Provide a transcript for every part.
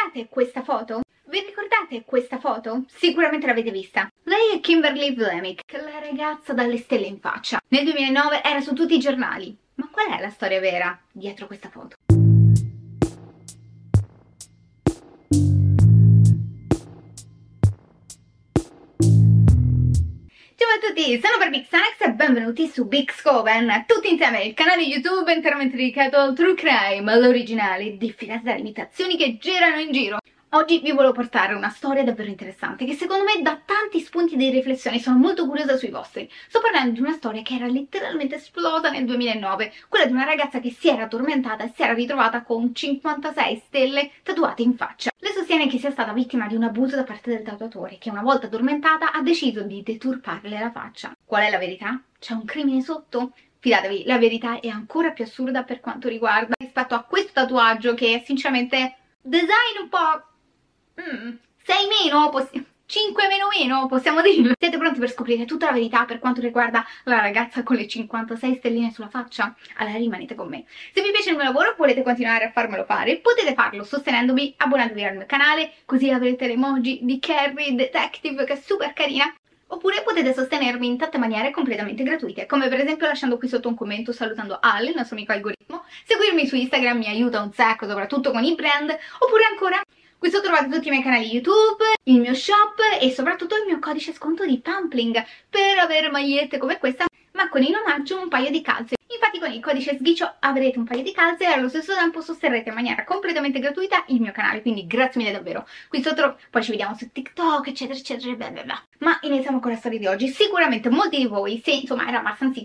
ricordate questa foto? Vi ricordate questa foto? Sicuramente l'avete vista. Lei è Kimberly Vlamick, la ragazza dalle stelle in faccia. Nel 2009 era su tutti i giornali. Ma qual è la storia vera dietro questa foto? Ciao a tutti, sono Barbie Xanax e benvenuti su Big Scoven, tutti insieme, il canale YouTube interamente dedicato al true crime, all'originale, diffidate dalle imitazioni che girano in giro. Oggi vi volevo portare una storia davvero interessante che secondo me dà tanti spunti di riflessione, sono molto curiosa sui vostri. Sto parlando di una storia che era letteralmente esplosa nel 2009, quella di una ragazza che si era addormentata e si era ritrovata con 56 stelle tatuate in faccia. Le sostiene che sia stata vittima di un abuso da parte del tatuatore, che una volta addormentata ha deciso di deturparle la faccia. Qual è la verità? C'è un crimine sotto? Fidatevi, la verità è ancora più assurda per quanto riguarda rispetto a questo tatuaggio che è sinceramente design un po' Mm, 6 meno, 5 meno meno, possiamo dirlo. Siete pronti per scoprire tutta la verità per quanto riguarda la ragazza con le 56 stelline sulla faccia? Allora rimanete con me. Se vi piace il mio lavoro volete continuare a farmelo fare, potete farlo sostenendomi, abbonandovi al mio canale, così avrete l'emoji di Carrie Detective che è super carina. Oppure potete sostenermi in tante maniere completamente gratuite, come per esempio lasciando qui sotto un commento salutando Al, il nostro amico algoritmo, seguirmi su Instagram mi aiuta un sacco, soprattutto con i brand, oppure ancora Qui sotto trovate tutti i miei canali YouTube, il mio shop e soprattutto il mio codice sconto di Pampling per avere magliette come questa ma con in omaggio un paio di calze. Infatti con il codice sghicio avrete un paio di calze e allo stesso tempo sosterrete in maniera completamente gratuita il mio canale, quindi grazie mille davvero. Qui sotto poi ci vediamo su TikTok, eccetera, eccetera, bla bla bla. Ma iniziamo con la storia di oggi. Sicuramente molti di voi, se insomma erano abbastanza,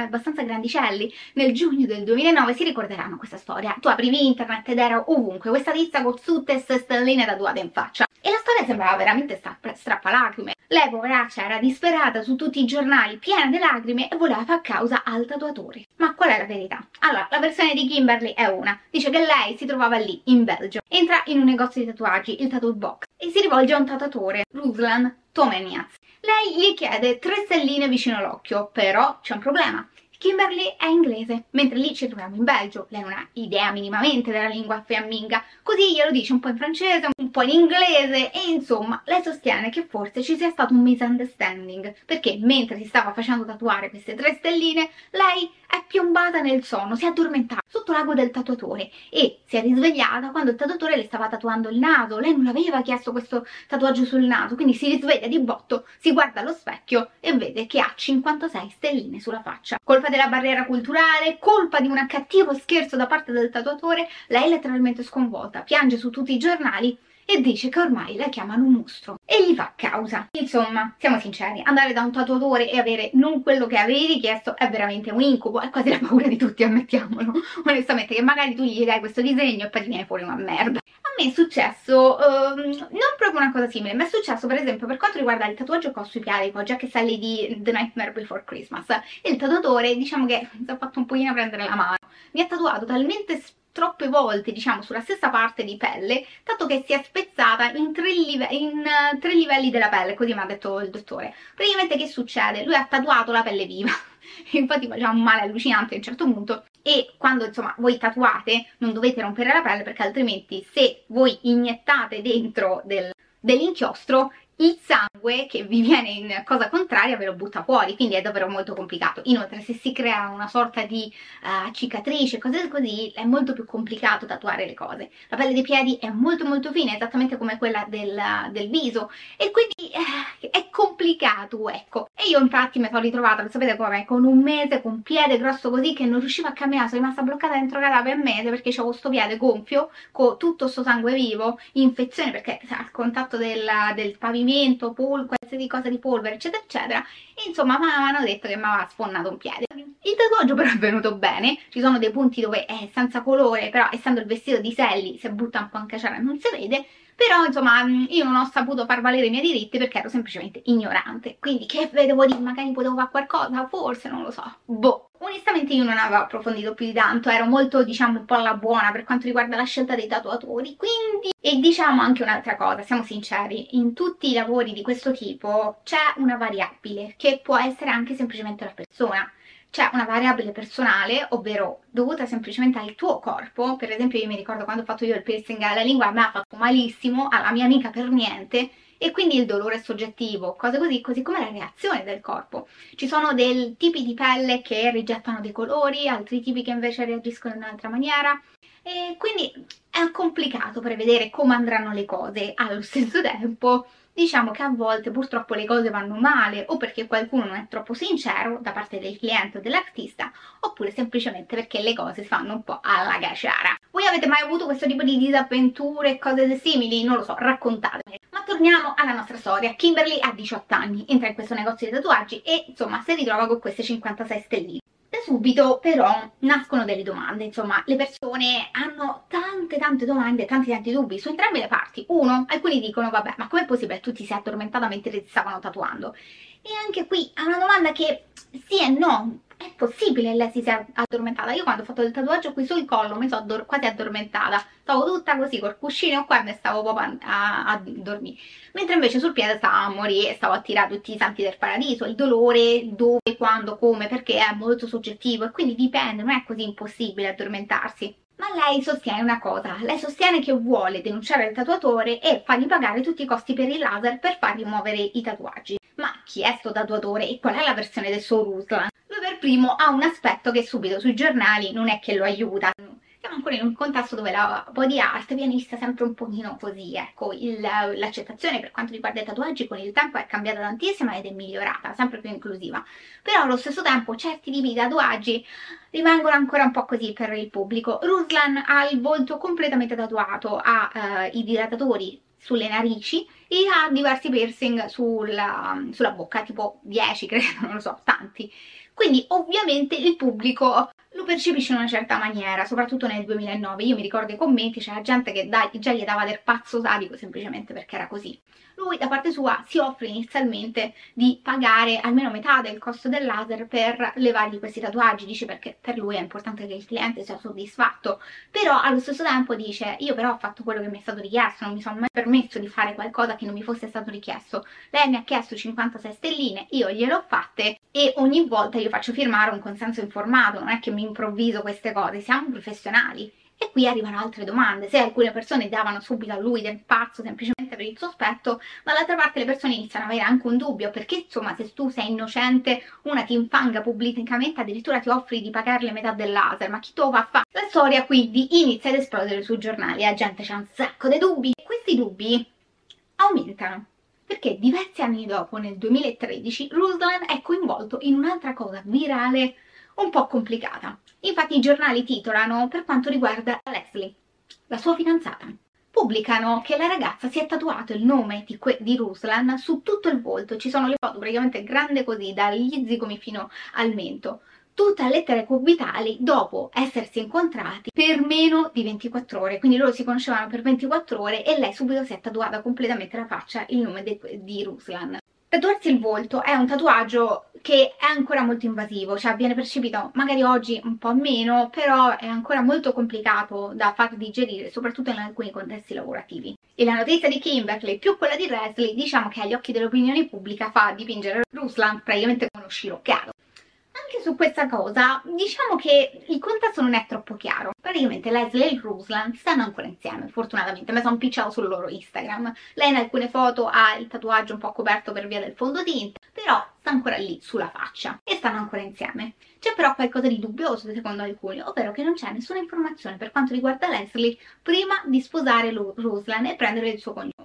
abbastanza grandicelli nel giugno del 2009, si ricorderanno questa storia. Tu aprivi internet ed era ovunque questa tizia con tutte queste stelline tatuate in faccia. E la storia sembrava veramente strappa, strappalacrime. Lei, poveraccia, era disperata su tutti i giornali, piena di lacrime e voleva far causa al tatuatore. Ma qual è la verità? Allora, la versione di Kimberly è una. Dice che lei si trovava lì, in Belgio. Entra in un negozio di tatuaggi, il Tattoo Box, e si rivolge a un tatuatore, Ruslan Tomeniaz. Lei gli chiede tre stelline vicino all'occhio, però c'è un problema. Kimberly è inglese, mentre lì ci troviamo in Belgio. Lei non ha idea minimamente della lingua fiamminga, così glielo dice un po' in francese, un po' in inglese e insomma lei sostiene che forse ci sia stato un misunderstanding, perché mentre si stava facendo tatuare queste tre stelline, lei è piombata nel sonno, si è addormentata sotto l'ago del tatuatore e si è risvegliata quando il tatuatore le stava tatuando il naso. Lei non aveva chiesto questo tatuaggio sul naso, quindi si risveglia di botto, si guarda allo specchio e vede che ha 56 stelline sulla faccia. Colpa della barriera culturale, colpa di un cattivo scherzo da parte del tatuatore, lei è letteralmente sconvolta, piange su tutti i giornali e dice che ormai la chiamano un mostro e gli fa causa. Insomma, siamo sinceri, andare da un tatuatore e avere non quello che avevi richiesto è veramente un incubo, è quasi la paura di tutti, ammettiamolo, onestamente, che magari tu gli dai questo disegno e poi ti viene fuori una merda. Me è successo, um, non proprio una cosa simile, ma è successo per esempio per quanto riguarda il tatuaggio che ho sui piedi, con Jack e Sally di The Nightmare Before Christmas, il tatuatore diciamo che mi ha fatto un pochino prendere la mano, mi ha tatuato talmente troppe volte diciamo sulla stessa parte di pelle tanto che si è spezzata in tre, live in, uh, tre livelli della pelle così mi ha detto il dottore praticamente che succede? lui ha tatuato la pelle viva infatti faceva un male allucinante a un certo punto e quando insomma voi tatuate non dovete rompere la pelle perché altrimenti se voi iniettate dentro del, dell'inchiostro il sangue che vi viene in cosa contraria ve lo butta fuori, quindi è davvero molto complicato. Inoltre se si crea una sorta di uh, cicatrice, cose così, è molto più complicato tatuare le cose. La pelle dei piedi è molto molto fine, esattamente come quella del, del viso, e quindi eh, è complicato, ecco. E io infatti mi sono ritrovata, lo sapete come, con un mese, con un piede grosso così che non riuscivo a camminare, sono rimasta bloccata dentro casa per mese perché avevo questo piede gonfio, con tutto questo sangue vivo, infezione perché al contatto del, del pavimento pavimento, pol, qualsiasi cosa di polvere, eccetera, eccetera. E insomma, mi hanno detto che mi aveva sfonnato un piede. Il tatuaggio però è venuto bene, ci sono dei punti dove è senza colore, però essendo il vestito di Sally, se butta un po' in caciara non si vede, però insomma io non ho saputo far valere i miei diritti perché ero semplicemente ignorante. Quindi che vedevo dire? Magari potevo fare qualcosa? Forse non lo so. Boh onestamente io non avevo approfondito più di tanto ero molto diciamo un po' alla buona per quanto riguarda la scelta dei tatuatori. Quindi e diciamo anche un'altra cosa siamo sinceri in tutti i lavori di questo tipo c'è una variabile che può essere anche semplicemente la persona c'è una variabile personale, ovvero dovuta semplicemente al tuo corpo. Per esempio io mi ricordo quando ho fatto io il piercing alla lingua, a me ha fatto malissimo, alla mia amica per niente, e quindi il dolore soggettivo, cose così, così come la reazione del corpo. Ci sono dei tipi di pelle che rigettano dei colori, altri tipi che invece reagiscono in un'altra maniera, e quindi è complicato prevedere come andranno le cose. Allo stesso tempo diciamo che a volte purtroppo le cose vanno male o perché qualcuno non è troppo sincero da parte del cliente o dell'artista oppure semplicemente perché le cose si fanno un po' alla gaciara. Voi avete mai avuto questo tipo di disavventure, cose simili? Non lo so, raccontatemi. Ma torniamo alla nostra storia. Kimberly ha 18 anni, entra in questo negozio di tatuaggi e insomma si ritrova con queste 56 stelline. Da subito però nascono delle domande, insomma le persone hanno tante tante domande, tanti tanti dubbi su entrambe le parti. Uno, alcuni dicono vabbè ma com'è possibile che tu ti sei addormentata mentre ti stavano tatuando? E anche qui è una domanda che sì e no, è possibile lei si sia addormentata? Io quando ho fatto il tatuaggio qui sul collo mi sono addor quasi addormentata, stavo tutta così col cuscino qua e mi stavo proprio a, a, dormire. Mentre invece sul piede stavo a morire, stavo a tirare tutti i santi del paradiso, il dolore, dove, quando, come, perché è molto soggettivo e quindi dipende, non è così impossibile addormentarsi. Ma lei sostiene una cosa, lei sostiene che vuole denunciare il tatuatore e fargli pagare tutti i costi per il laser per far rimuovere i tatuaggi. Ma chi è sto tatuatore e qual è la versione del suo Ruslan? Lui per primo ha un aspetto che subito sui giornali non è che lo aiuta. Siamo ancora in un contesto dove la body art viene vista sempre un pochino così, ecco, l'accettazione per quanto riguarda i tatuaggi con il tempo è cambiata tantissimo ed è migliorata, sempre più inclusiva. Però allo stesso tempo certi tipi di tatuaggi rimangono ancora un po' così per il pubblico. Ruslan ha il volto completamente tatuato, ha eh, i dilatatori sulle narici e ha diversi piercing sulla, sulla bocca, tipo 10 credo, non lo so, tanti. Quindi ovviamente il pubblico lo percepisce in una certa maniera, soprattutto nel 2009. Io mi ricordo i commenti, c'era gente che dai, già gli dava del pazzo sadico semplicemente perché era così. Lui da parte sua si offre inizialmente di pagare almeno metà del costo del laser per levargli questi tatuaggi, dice perché per lui è importante che il cliente sia soddisfatto, però allo stesso tempo dice io però ho fatto quello che mi è stato richiesto, non mi sono mai permesso di fare qualcosa che non mi fosse stato richiesto. Lei mi ha chiesto 56 stelline, io gliele ho fatte e ogni volta io faccio firmare un consenso informato, non è che mi improvviso queste cose, siamo professionali. E qui arrivano altre domande, se alcune persone davano subito a lui del pazzo semplicemente per il sospetto, dall'altra parte le persone iniziano ad avere anche un dubbio, perché insomma se tu sei innocente, una ti infanga pubblicamente, addirittura ti offri di pagarle metà del laser, ma chi te va a fare? La storia quindi inizia ad esplodere sui giornali, la gente c'ha un sacco di dubbi, e questi dubbi aumentano perché diversi anni dopo, nel 2013, Ruslan è coinvolto in un'altra cosa virale un po' complicata. Infatti i giornali titolano per quanto riguarda Leslie, la sua fidanzata. Pubblicano che la ragazza si è tatuato il nome di, di Ruslan su tutto il volto, ci sono le foto praticamente grande così, dagli zigomi fino al mento tutte a lettere cubitali dopo essersi incontrati per meno di 24 ore, quindi loro si conoscevano per 24 ore e lei subito si è tatuata completamente la faccia il nome di Ruslan. Tatuarsi il volto è un tatuaggio che è ancora molto invasivo, cioè viene percepito magari oggi un po' meno, però è ancora molto complicato da far digerire, soprattutto in alcuni contesti lavorativi. E la notizia di Kimberly più quella di Leslie, diciamo che agli occhi dell'opinione pubblica fa dipingere Ruslan praticamente come uno scirocchiato anche su questa cosa diciamo che il contesto non è troppo chiaro. Praticamente Leslie e il Ruslan stanno ancora insieme, fortunatamente, mi sono impicciato sul loro Instagram. Lei in alcune foto ha il tatuaggio un po' coperto per via del fondotinta, però sta ancora lì sulla faccia e stanno ancora insieme. C'è però qualcosa di dubbioso secondo alcuni, ovvero che non c'è nessuna informazione per quanto riguarda Leslie prima di sposare Ruslan e prendere il suo cognome.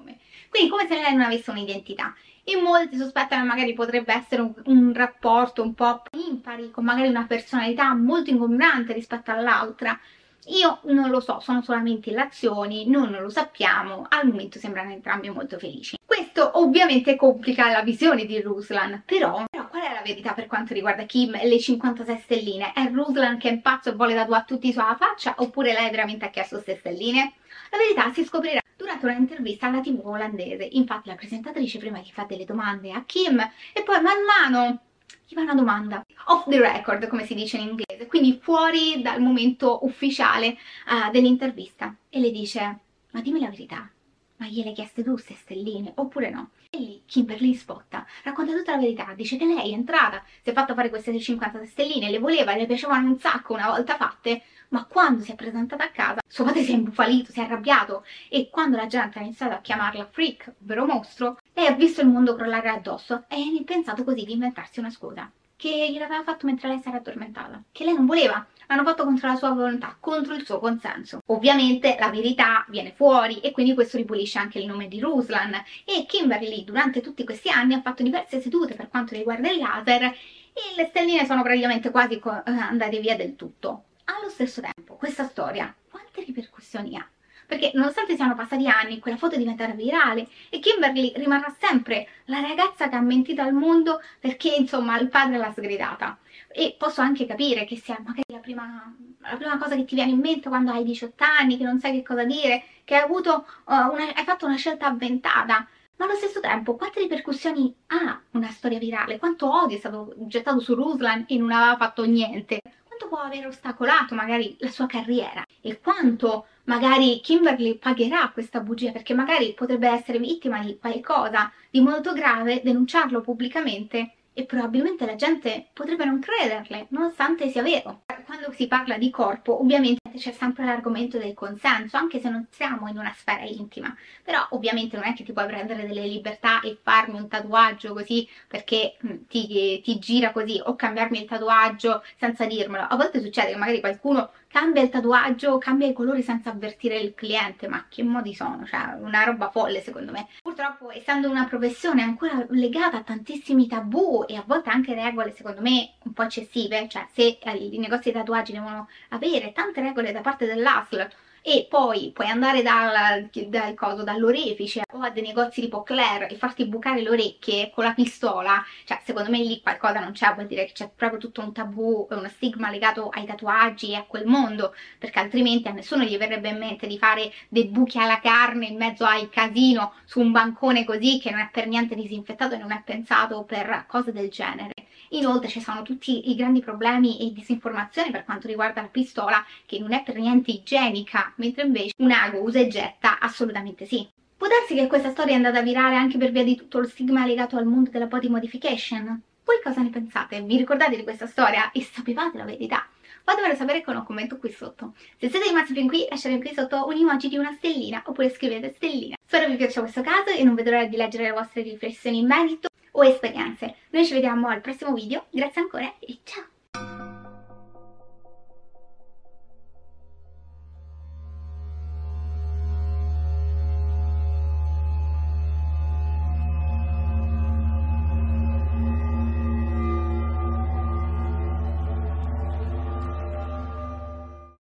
Quindi come se lei non avesse un'identità e molti sospettano che magari potrebbe essere un, un rapporto un po' impari, con magari una personalità molto ingombrante rispetto all'altra. Io non lo so, sono solamente illazioni, non lo sappiamo, al momento sembrano entrambi molto felici. Questo ovviamente complica la visione di Ruslan, però, però qual è la verità per quanto riguarda Kim e le 56 stelline? È Ruslan che è pazzo e vuole tatuare tutti sulla faccia oppure lei veramente ha chiesto queste stelline? La verità si scoprirà durante un'intervista alla tv olandese. Infatti la presentatrice prima gli fa delle domande a Kim e poi man mano gli fa una domanda. Off the record come si dice in inglese. Quindi fuori dal momento ufficiale uh, dell'intervista. E le dice ma dimmi la verità ma gliele chieste tu queste stelline oppure no? E lì Kimberly spotta, racconta tutta la verità, dice che lei è entrata, si è fatta fare queste 50 stelline, le voleva, le piacevano un sacco una volta fatte, ma quando si è presentata a casa suo padre si è imbufalito, si è arrabbiato e quando la gente ha iniziato a chiamarla freak, ovvero mostro, lei ha visto il mondo crollare addosso e ha pensato così di inventarsi una scusa che gliel'aveva fatto mentre lei si era addormentata, che lei non voleva, l'hanno fatto contro la sua volontà, contro il suo consenso. Ovviamente la verità viene fuori e quindi questo ripulisce anche il nome di Ruslan e Kimberly durante tutti questi anni ha fatto diverse sedute per quanto riguarda il laser e le stelline sono praticamente quasi eh, andate via del tutto. Allo stesso tempo, questa storia quante ripercussioni ha? Perché nonostante siano passati anni, quella foto è diventata virale e Kimberly rimarrà sempre la ragazza che ha mentito al mondo perché insomma il padre l'ha sgridata. E posso anche capire che sia magari la prima, la prima, cosa che ti viene in mente quando hai 18 anni, che non sai che cosa dire, che hai, avuto, uh, una, hai fatto una scelta avventata. Ma allo stesso tempo, quante ripercussioni ha una storia virale? Quanto odio è stato gettato su Ruslan e non aveva fatto niente? Quanto può aver ostacolato magari la sua carriera? E quanto magari Kimberly pagherà questa bugia perché magari potrebbe essere vittima di qualcosa di molto grave, denunciarlo pubblicamente e probabilmente la gente potrebbe non crederle, nonostante sia vero. Quando si parla di corpo, ovviamente c'è sempre l'argomento del consenso, anche se non siamo in una sfera intima. Però ovviamente non è che ti puoi prendere delle libertà e farmi un tatuaggio così perché mm, ti, ti gira così o cambiarmi il tatuaggio senza dirmelo. A volte succede che magari qualcuno cambia il tatuaggio, cambia i colori senza avvertire il cliente, ma che modi sono? Cioè, una roba folle secondo me. Purtroppo, essendo una professione ancora legata a tantissimi tabù e a volte anche regole, secondo me, un po' eccessive, cioè se eh, i negozi di tatuaggi devono avere tante regole da parte dell'ASL e poi puoi andare dal, dal coso, dall'orefice o a dei negozi tipo Claire e farti bucare le orecchie con la pistola, cioè secondo me lì qualcosa non c'è, vuol dire che c'è proprio tutto un tabù, uno stigma legato ai tatuaggi e a quel mondo, perché altrimenti a nessuno gli verrebbe in mente di fare dei buchi alla carne in mezzo al casino su un bancone così che non è per niente disinfettato e non è pensato per cose del genere. Inoltre ci sono tutti i grandi problemi e disinformazioni per quanto riguarda la pistola che non è per niente igienica, mentre invece un ago usa e getta assolutamente sì. Può darsi che questa storia è andata virale anche per via di tutto lo stigma legato al mondo della body modification? Voi cosa ne pensate? Vi ricordate di questa storia e sapevate la verità? Fatemelo sapere con un commento qui sotto. Se siete rimasti fin qui lasciate qui sotto un emoji di una stellina oppure scrivete stellina. Spero vi piaccia questo caso e non vedo l'ora di leggere le vostre riflessioni in merito o esperienze. Noi ci vediamo al prossimo video, grazie ancora e ciao!